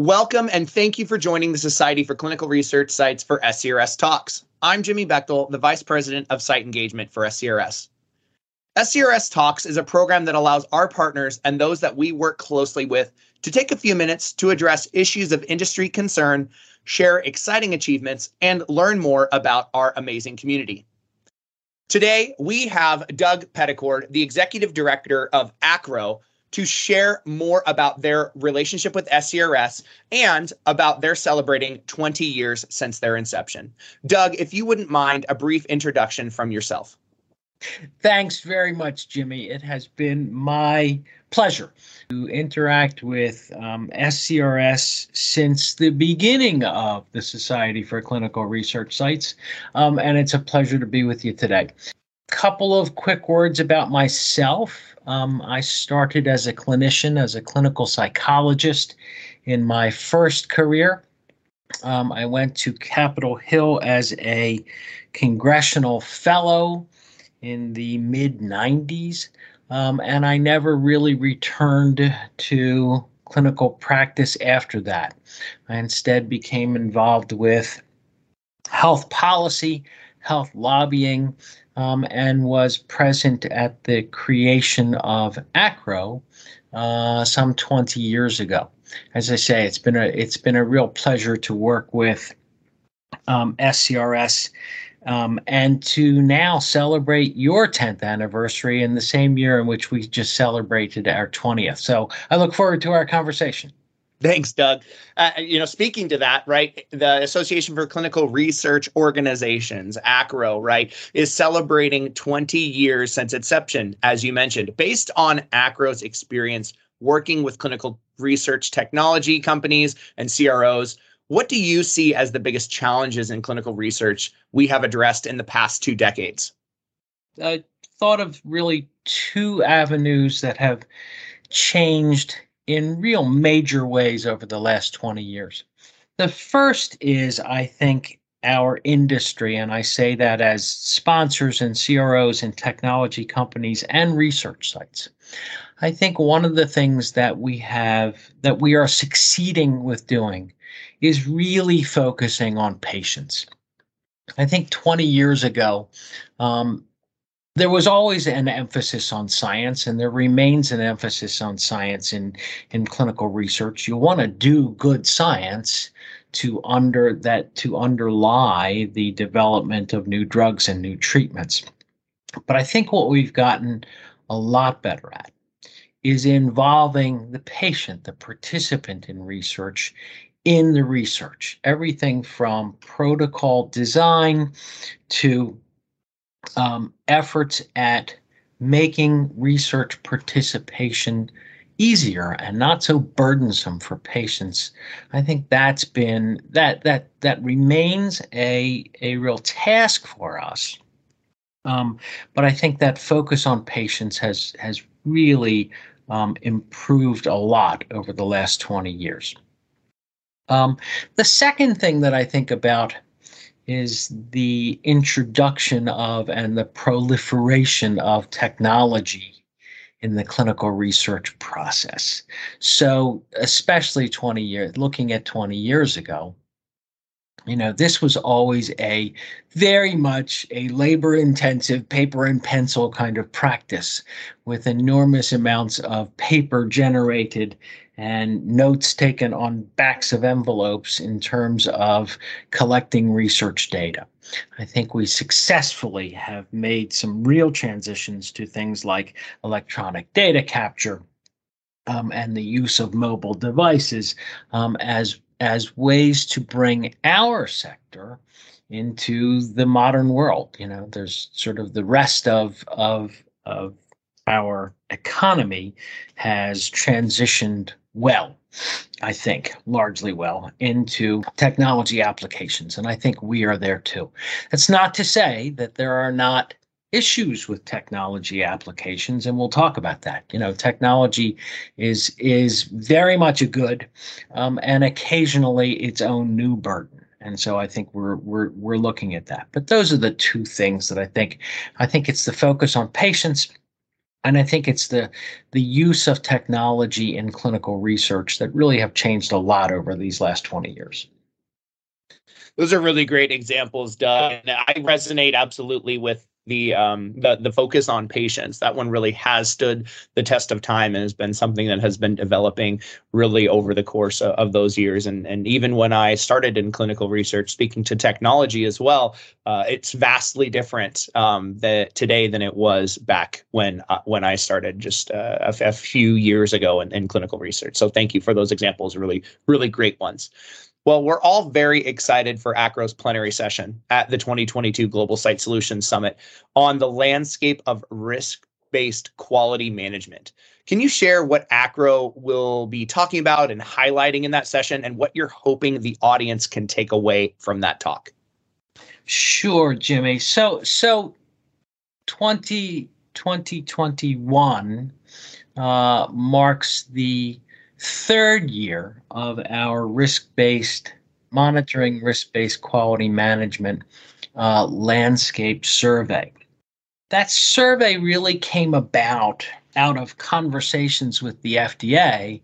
Welcome and thank you for joining the Society for Clinical Research Sites for SCRS Talks. I'm Jimmy Bechtel, the Vice President of Site Engagement for SCRS. SCRS Talks is a program that allows our partners and those that we work closely with to take a few minutes to address issues of industry concern, share exciting achievements, and learn more about our amazing community. Today, we have Doug Peddicord, the Executive Director of ACRO, to share more about their relationship with SCRS and about their celebrating 20 years since their inception. Doug, if you wouldn't mind a brief introduction from yourself. Thanks very much, Jimmy. It has been my pleasure to interact with um, SCRS since the beginning of the Society for Clinical Research Sites, um, and it's a pleasure to be with you today. Couple of quick words about myself. Um, I started as a clinician, as a clinical psychologist in my first career. Um, I went to Capitol Hill as a congressional fellow in the mid 90s, um, and I never really returned to clinical practice after that. I instead became involved with health policy, health lobbying, um, and was present at the creation of ACRO uh, some 20 years ago. As I say, it's been a it's been a real pleasure to work with um, SCRS um, and to now celebrate your 10th anniversary in the same year in which we just celebrated our 20th. So I look forward to our conversation. Thanks, Doug. Uh, you know, speaking to that, right, the Association for Clinical Research Organizations, ACRO, right, is celebrating 20 years since inception, as you mentioned. Based on ACRO's experience working with clinical research technology companies and CROs, what do you see as the biggest challenges in clinical research we have addressed in the past two decades? I thought of really two avenues that have changed in real major ways over the last 20 years. The first is, I think, our industry, and I say that as sponsors and CROs and technology companies and research sites. I think one of the things that we have that we are succeeding with doing is really focusing on patients. I think 20 years ago, um, there was always an emphasis on science and there remains an emphasis on science in in clinical research. You want to do good science to under that to underlie the development of new drugs and new treatments. But i think what we've gotten a lot better at is involving the patient the participant in research in the research. Everything from protocol design to um, efforts at making research participation easier and not so burdensome for patients. I think that's been that that that remains a a real task for us. Um, but i think that focus on patients has has really um, improved a lot over the last 20 years. Um, the second thing that i think about is the introduction of and the proliferation of technology in the clinical research process. So, especially 20 years, looking at 20 years ago, you know, this was always a very much a labor intensive paper and pencil kind of practice with enormous amounts of paper generated and notes taken on backs of envelopes in terms of collecting research data. I think we successfully have made some real transitions to things like electronic data capture um, and the use of mobile devices um, as as ways to bring our sector into the modern world. You know, there's sort of the rest of of of our economy has transitioned well, I think, largely well, into technology applications. And I think we are there too. That's not to say that there are not issues with technology applications and we'll talk about that you know technology is is very much a good um, and occasionally its own new burden and so i think we're we're we're looking at that but those are the two things that i think i think it's the focus on patients And I think it's the the use of technology in clinical research that really have changed a lot over these last 20 years. Those are really great examples, Doug. And I resonate absolutely with the um the the focus on patients. That one really has stood the test of time and has been something that has been developing really over the course of, of those years. And and even when i started in clinical research speaking to technology as well uh, it's vastly different um the, today than it was back when uh, when i started just uh, a, a few years ago in, in clinical research. So thank you for those examples really really great ones well, we're all very excited for ACRO's plenary session at the 2022 Global Site Solutions Summit on the landscape of risk based quality management. Can you share what ACRO will be talking about and highlighting in that session and what you're hoping the audience can take away from that talk? Sure, Jimmy. So, so 20, 2021 uh, marks the third year of our risk based monitoring, risk based quality management uh, landscape survey. That survey really came about out of conversations with the FDA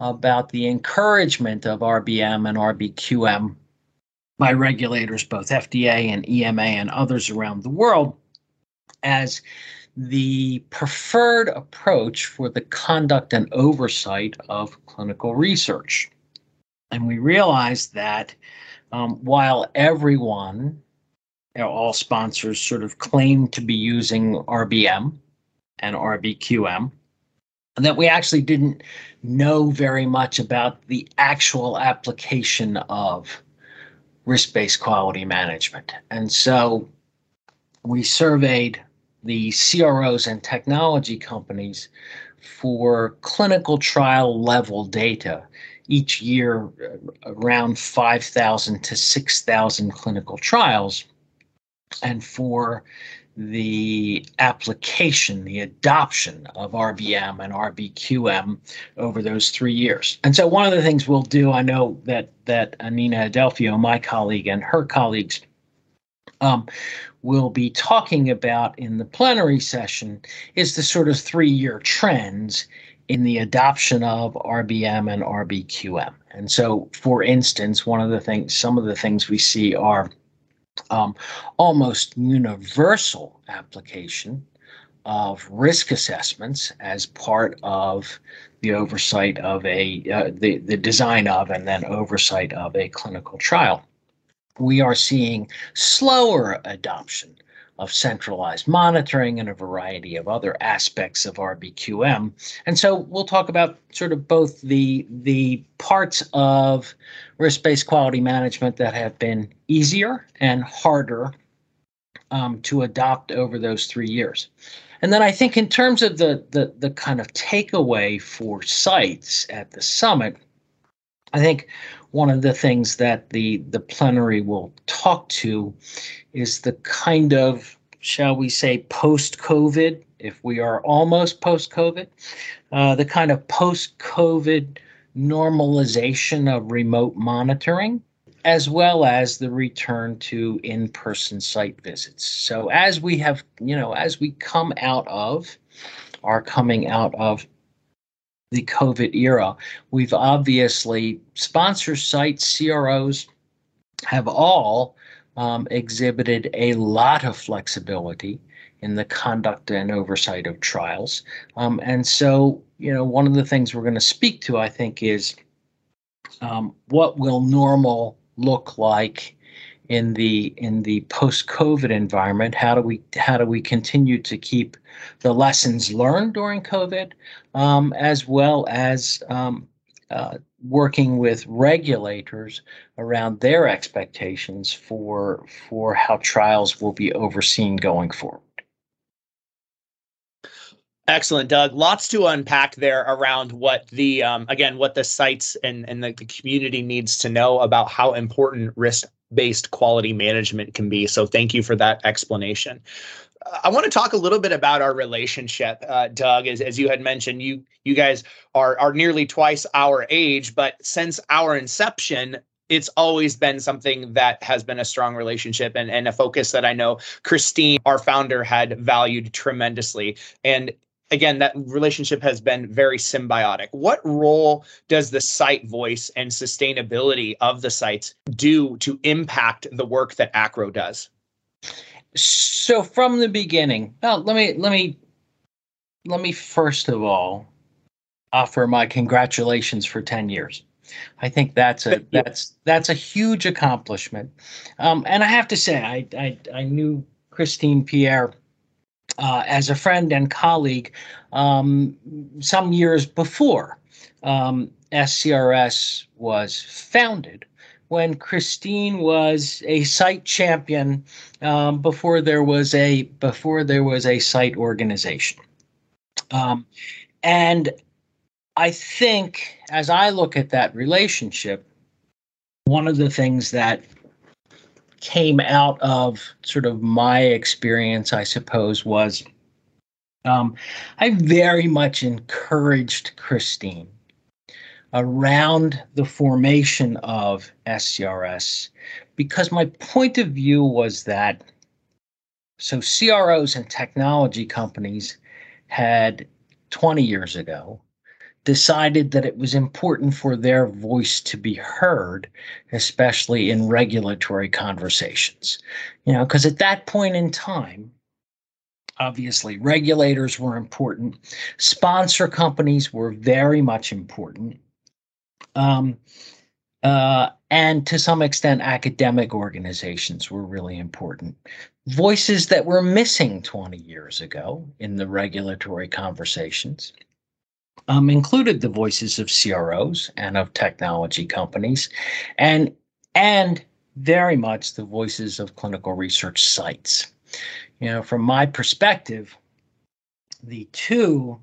about the encouragement of RBM and RBQM by regulators, both FDA and EMA and others around the world, as the preferred approach for the conduct and oversight of clinical research. And we realized that um, while everyone, you know, all sponsors sort of claim to be using RBM and RBQM, and that we actually didn't know very much about the actual application of risk based quality management. And so we surveyed the CROs and technology companies for clinical trial level data each year uh, around 5,000 to 6,000 clinical trials. And for the application, the adoption of RBM and RBQM over those three years. And so one of the things we'll do, I know that that Anina Adelfio, my colleague, and her colleagues um, will be talking about in the plenary session is the sort of three year trends in the adoption of RBM and RBQM. And so, for instance, one of the things, some of the things we see are um, almost universal application of risk assessments as part of the oversight of a uh, the, the design of and then oversight of a clinical trial we are seeing slower adoption of centralized monitoring and a variety of other aspects of RBQM. And so we'll talk about sort of both the the parts of risk-based quality management that have been easier and harder um, to adopt over those three years. And then I think in terms of the, the the kind of takeaway for sites at the summit, I think one of the things that the the plenary will talk to is the kind of shall we say post covid if we are almost post covid uh, the kind of post covid normalization of remote monitoring as well as the return to in-person site visits. So as we have you know as we come out of are coming out of the COVID era. We've obviously sponsor sites, CROs have all um, exhibited a lot of flexibility in the conduct and oversight of trials. Um, and so, you know, one of the things we're going to speak to, I think, is um, what will normal look like in the in the post-COVID environment? How do we how do we continue to keep the lessons learned during COVID, um, as well as um, uh, working with regulators around their expectations for for how trials will be overseen going forward. Excellent, Doug. Lots to unpack there around what the um, again what the sites and and the, the community needs to know about how important risk based quality management can be. So thank you for that explanation. Uh, I want to talk a little bit about our relationship, uh, Doug. As, as you had mentioned, you you guys are are nearly twice our age, but since our inception, it's always been something that has been a strong relationship and, and a focus that I know Christine, our founder, had valued tremendously. And again, that relationship has been very symbiotic. What role does the site voice and sustainability of the sites do to impact the work that Acro does? So from the beginning, well, let me let me let me first of all offer my congratulations for 10 years. I think that's a that's that's a huge accomplishment. Um, and I have to say, I I, I knew Christine Pierre uh, as a friend and colleague um, some years before um, SCRS was founded. When Christine was a site champion um, before there was a before there was a site organization, um, and I think as I look at that relationship, one of the things that came out of sort of my experience, I suppose, was um, I very much encouraged Christine around the formation of SCRS because my point of view was that so CROs and technology companies had 20 years ago decided that it was important for their voice to be heard, especially in regulatory conversations. You know, because at that point in time, obviously regulators were important, sponsor companies were very much important. Um, uh, and to some extent, academic organizations were really important. Voices that were missing 20 years ago in the regulatory conversations um, included the voices of CROs and of technology companies, and and very much the voices of clinical research sites. You know, from my perspective, the two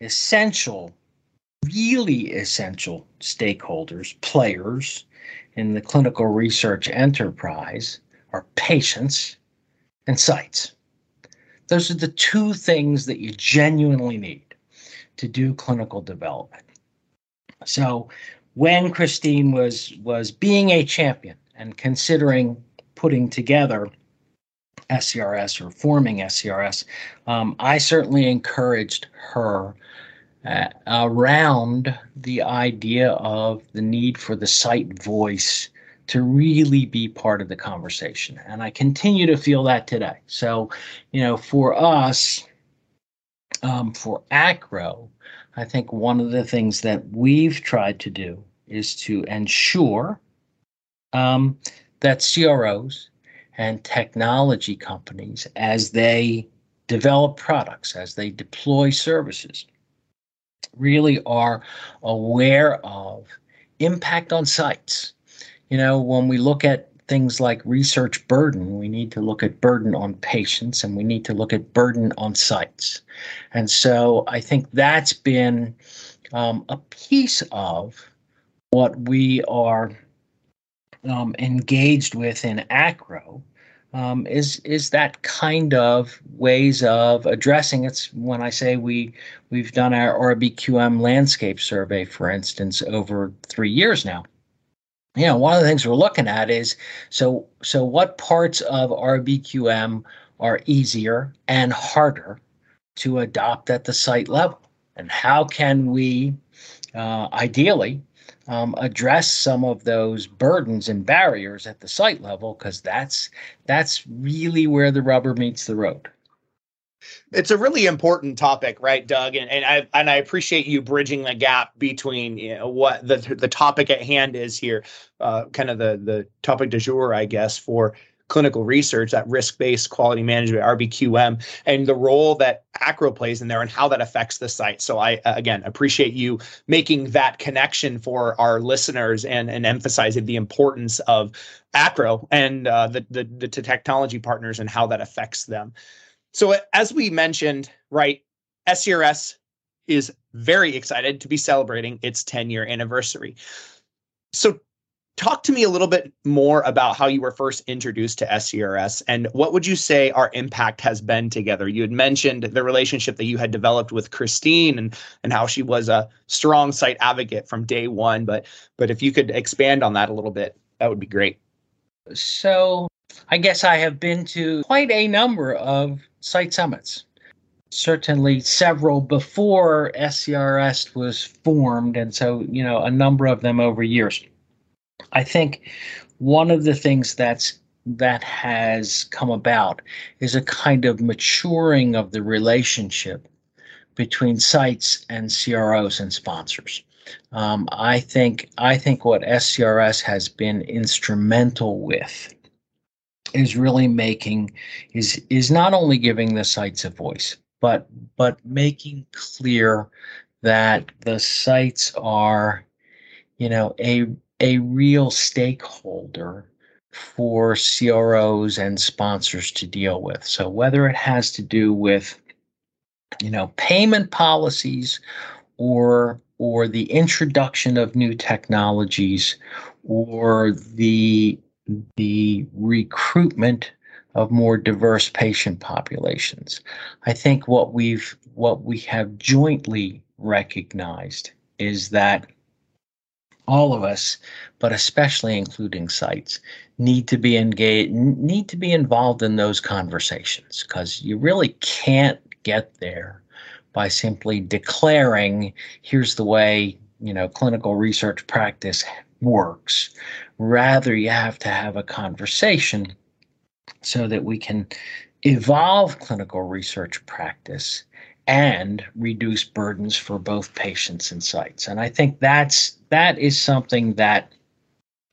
essential, really essential stakeholders, players in the clinical research enterprise are patients and sites. Those are the two things that you genuinely need to do clinical development. So when Christine was was being a champion and considering putting together SCRS or forming SCRS, um, I certainly encouraged her uh, around the idea of the need for the site voice to really be part of the conversation. And I continue to feel that today. So, you know, for us, um, for Acro, I think one of the things that we've tried to do is to ensure um, that CROs and technology companies, as they develop products, as they deploy services, really are aware of impact on sites. You know, when we look at things like research burden, we need to look at burden on patients and we need to look at burden on sites. And so I think that's been um, a piece of what we are um, engaged with in ACRO. Um, is is that kind of ways of addressing it's When I say we we've done our RBQM landscape survey, for instance, over three years now, you know, one of the things we're looking at is so so what parts of RBQM are easier and harder to adopt at the site level, and how can we uh, ideally um, address some of those burdens and barriers at the site level because that's that's really where the rubber meets the road. It's a really important topic, right, Doug? And, and I and I appreciate you bridging the gap between you know, what the the topic at hand is here, uh, kind of the the topic du jour, I guess, for clinical research, that risk-based quality management, RBQM, and the role that Acro plays in there and how that affects the site. So I again appreciate you making that connection for our listeners and and emphasizing the importance of Acro and uh, the, the the technology partners and how that affects them. So as we mentioned, right, SCRS is very excited to be celebrating its 10 year anniversary. So talk to me a little bit more about how you were first introduced to SCRS and what would you say our impact has been together? You had mentioned the relationship that you had developed with Christine and and how she was a strong site advocate from day one, but but if you could expand on that a little bit, that would be great. So I guess I have been to quite a number of site summits. certainly several before SCRS was formed, and so you know a number of them over years. I think one of the things that's that has come about is a kind of maturing of the relationship between sites and CROs and sponsors. Um, I think I think what SCRS has been instrumental with is really making is is not only giving the sites a voice, but but making clear that the sites are, you know, a a real stakeholder for CROs and sponsors to deal with. So whether it has to do with you know payment policies or or the introduction of new technologies or the the recruitment of more diverse patient populations. I think what we've what we have jointly recognized is that all of us, but especially including sites, need to be engaged, need to be involved in those conversations because you really can't get there by simply declaring, here's the way, you know, clinical research practice works. Rather, you have to have a conversation so that we can evolve clinical research practice and reduce burdens for both patients and sites. And I think that's that is something that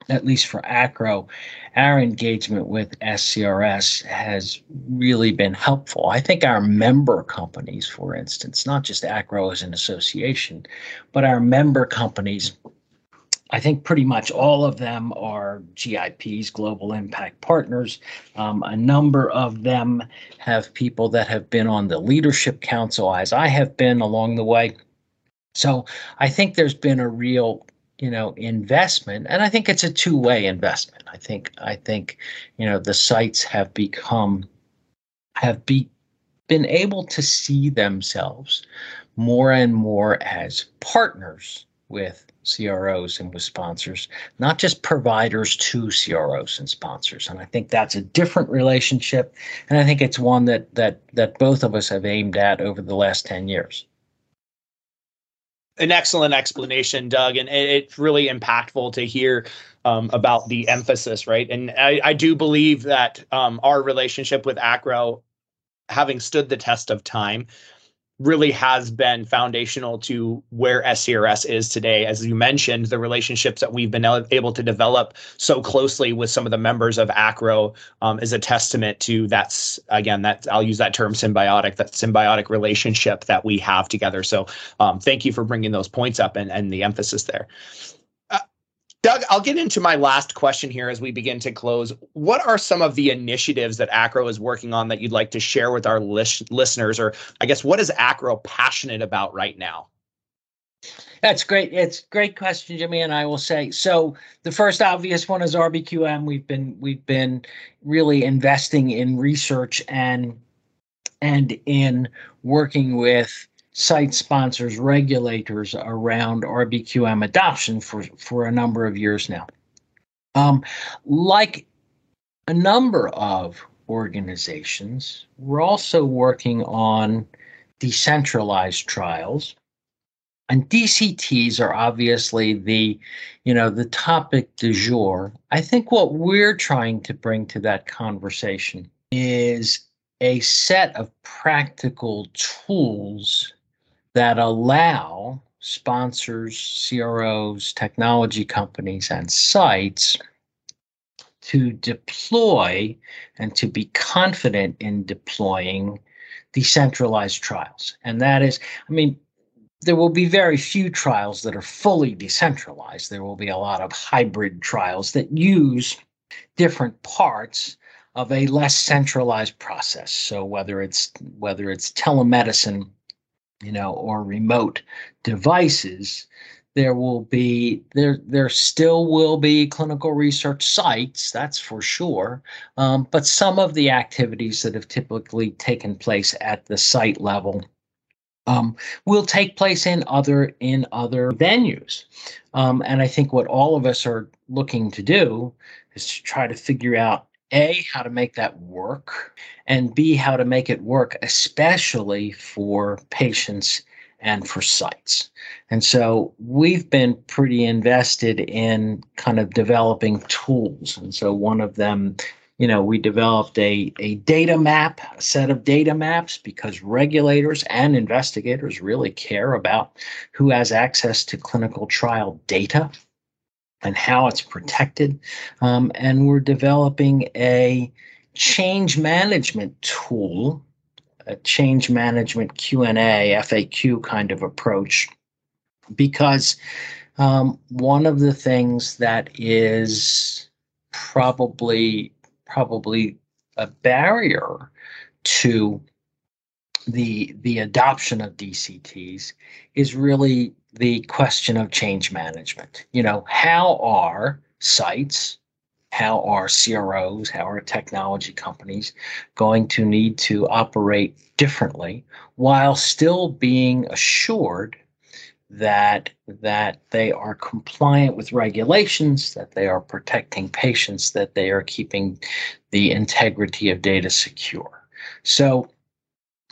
at least for ACRO, our engagement with SCRS has really been helpful. I think our member companies, for instance, not just ACRO as an association, but our member companies I think pretty much all of them are GIPs, Global Impact Partners. Um, a number of them have people that have been on the Leadership Council, as I have been along the way. So I think there's been a real, you know, investment, and I think it's a two-way investment. I think I think, you know, the sites have become have be, been able to see themselves more and more as partners with CROs and with sponsors, not just providers to CROs and sponsors. And I think that's a different relationship, and I think it's one that that that both of us have aimed at over the last ten years. An excellent explanation, Doug, and it's really impactful to hear um, about the emphasis, right? And I, I do believe that um, our relationship with Acro, having stood the test of time, really has been foundational to where SCRS is today. As you mentioned, the relationships that we've been able to develop so closely with some of the members of ACRO um, is a testament to that's again that I'll use that term symbiotic, that symbiotic relationship that we have together. So um, thank you for bringing those points up and, and the emphasis there. Doug, I'll get into my last question here as we begin to close. What are some of the initiatives that ACRO is working on that you'd like to share with our lis- listeners? Or I guess, what is ACRO passionate about right now? That's great. It's great question, Jimmy. And I will say so. The first obvious one is RBQM. We've been we've been really investing in research and and in working with site sponsors, regulators around RBQM adoption for, for a number of years now. Um, like a number of organizations, we're also working on decentralized trials. And DCTs are obviously the, you know, the topic du jour. I think what we're trying to bring to that conversation is a set of practical tools that allow sponsors, CROs, technology companies, and sites to deploy and to be confident in deploying decentralized trials. And that is, I mean, there will be very few trials that are fully decentralized. There will be a lot of hybrid trials that use different parts of a less centralized process. So whether it's whether it's telemedicine you know, or remote devices, there will be there there still will be clinical research sites that's for sure um, but some of the activities that have typically taken place at the site level um, will take place in other in other venues. Um, and i think what all of us are looking to do is to try to figure out A, how to make that work, and B, how to make it work, especially for patients and for sites. And so we've been pretty invested in kind of developing tools. And so one of them, you know, we developed a, a data map, a set of data maps, because regulators and investigators really care about who has access to clinical trial data and how it's protected. Um, and we're developing a change management tool a change management q&a faq kind of approach because um, one of the things that is probably probably a barrier to the the adoption of DCTs is really the question of change management. You know, how are sites how are CROs, how are technology companies going to need to operate differently while still being assured that that they are compliant with regulations, that they are protecting patients, that they are keeping the integrity of data secure. So,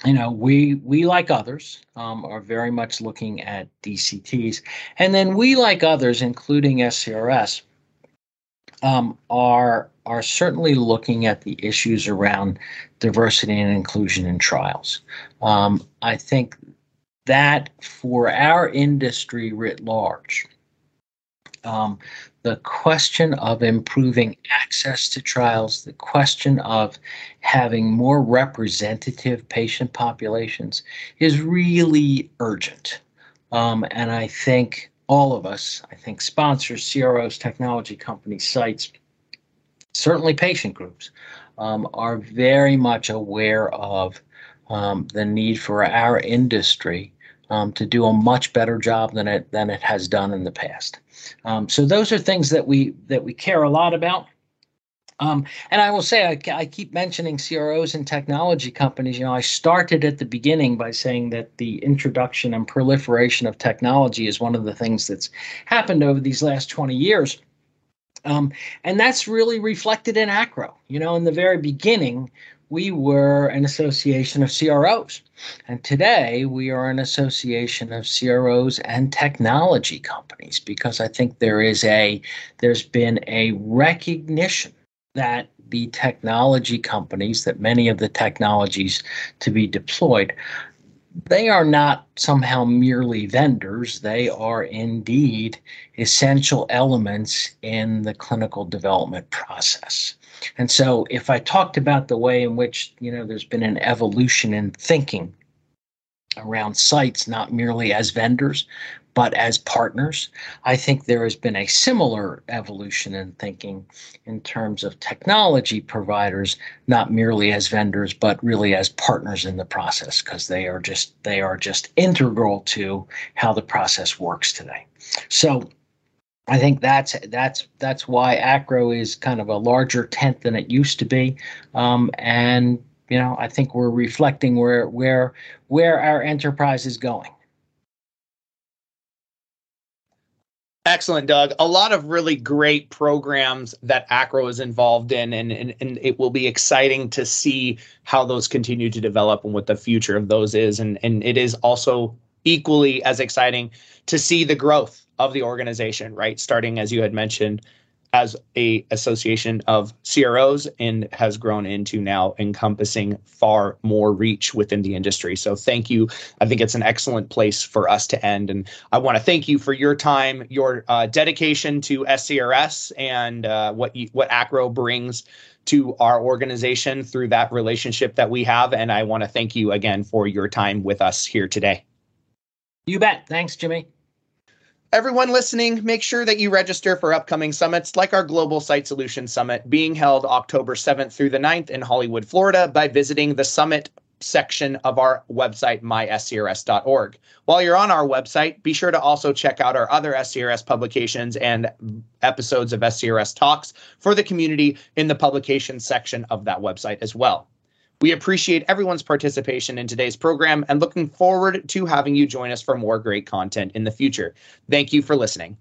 you know, we we like others um, are very much looking at DCTs, and then we like others, including SCRS, um, are are certainly looking at the issues around diversity and inclusion in trials. Um, I think that for our industry writ large, um, the question of improving access to trials, the question of having more representative patient populations is really urgent. Um, and I think all of us, I think sponsors, CROs, technology companies, sites, certainly patient groups, um, are very much aware of um, the need for our industry um, to do a much better job than it than it has done in the past. Um, so those are things that we that we care a lot about. Um, and I will say, I, I, keep mentioning CROs and technology companies. You know, I started at the beginning by saying that the introduction and proliferation of technology is one of the things that's happened over these last 20 years. Um, and that's really reflected in ACRO. You know, in the very beginning, we were an association of CROs. And today we are an association of CROs and technology companies because I think there is a there's been a recognition that the technology companies, that many of the technologies to be deployed, they are not somehow merely vendors. They are indeed essential elements in the clinical development process. And so, if I talked about the way in which you know there's been an evolution in thinking around sites, not merely as vendors, but as partners. I think there has been a similar evolution in thinking in terms of technology providers, not merely as vendors, but really as partners in the process, because they are just they are just integral to how the process works today. So I think that's that's that's why ACRO is kind of a larger tent than it used to be, um, and you know I think we're reflecting where where where our enterprise is going. Excellent, Doug. A lot of really great programs that ACRO is involved in, and, and, and it will be exciting to see how those continue to develop and what the future of those is. And, and it is also equally as exciting to see the growth of the organization, right? Starting, as you had mentioned, as a association of CROs and has grown into now encompassing far more reach within the industry. So thank you. I think it's an excellent place for us to end. And I want to thank you for your time, your uh, dedication to SCRS and uh, what you, what ACRO brings to our organization through that relationship that we have. And I want to thank you again for your time with us here today. You bet. Thanks, Jimmy. Everyone listening, make sure that you register for upcoming summits like our Global Site Solutions Summit being held October 7th through the 9th in Hollywood, Florida by visiting the summit section of our website, myscrs.org. While you're on our website, be sure to also check out our other SCRS publications and episodes of SCRS Talks for the community in the publications section of that website as well. We appreciate everyone's participation in today's program and looking forward to having you join us for more great content in the future. Thank you for listening.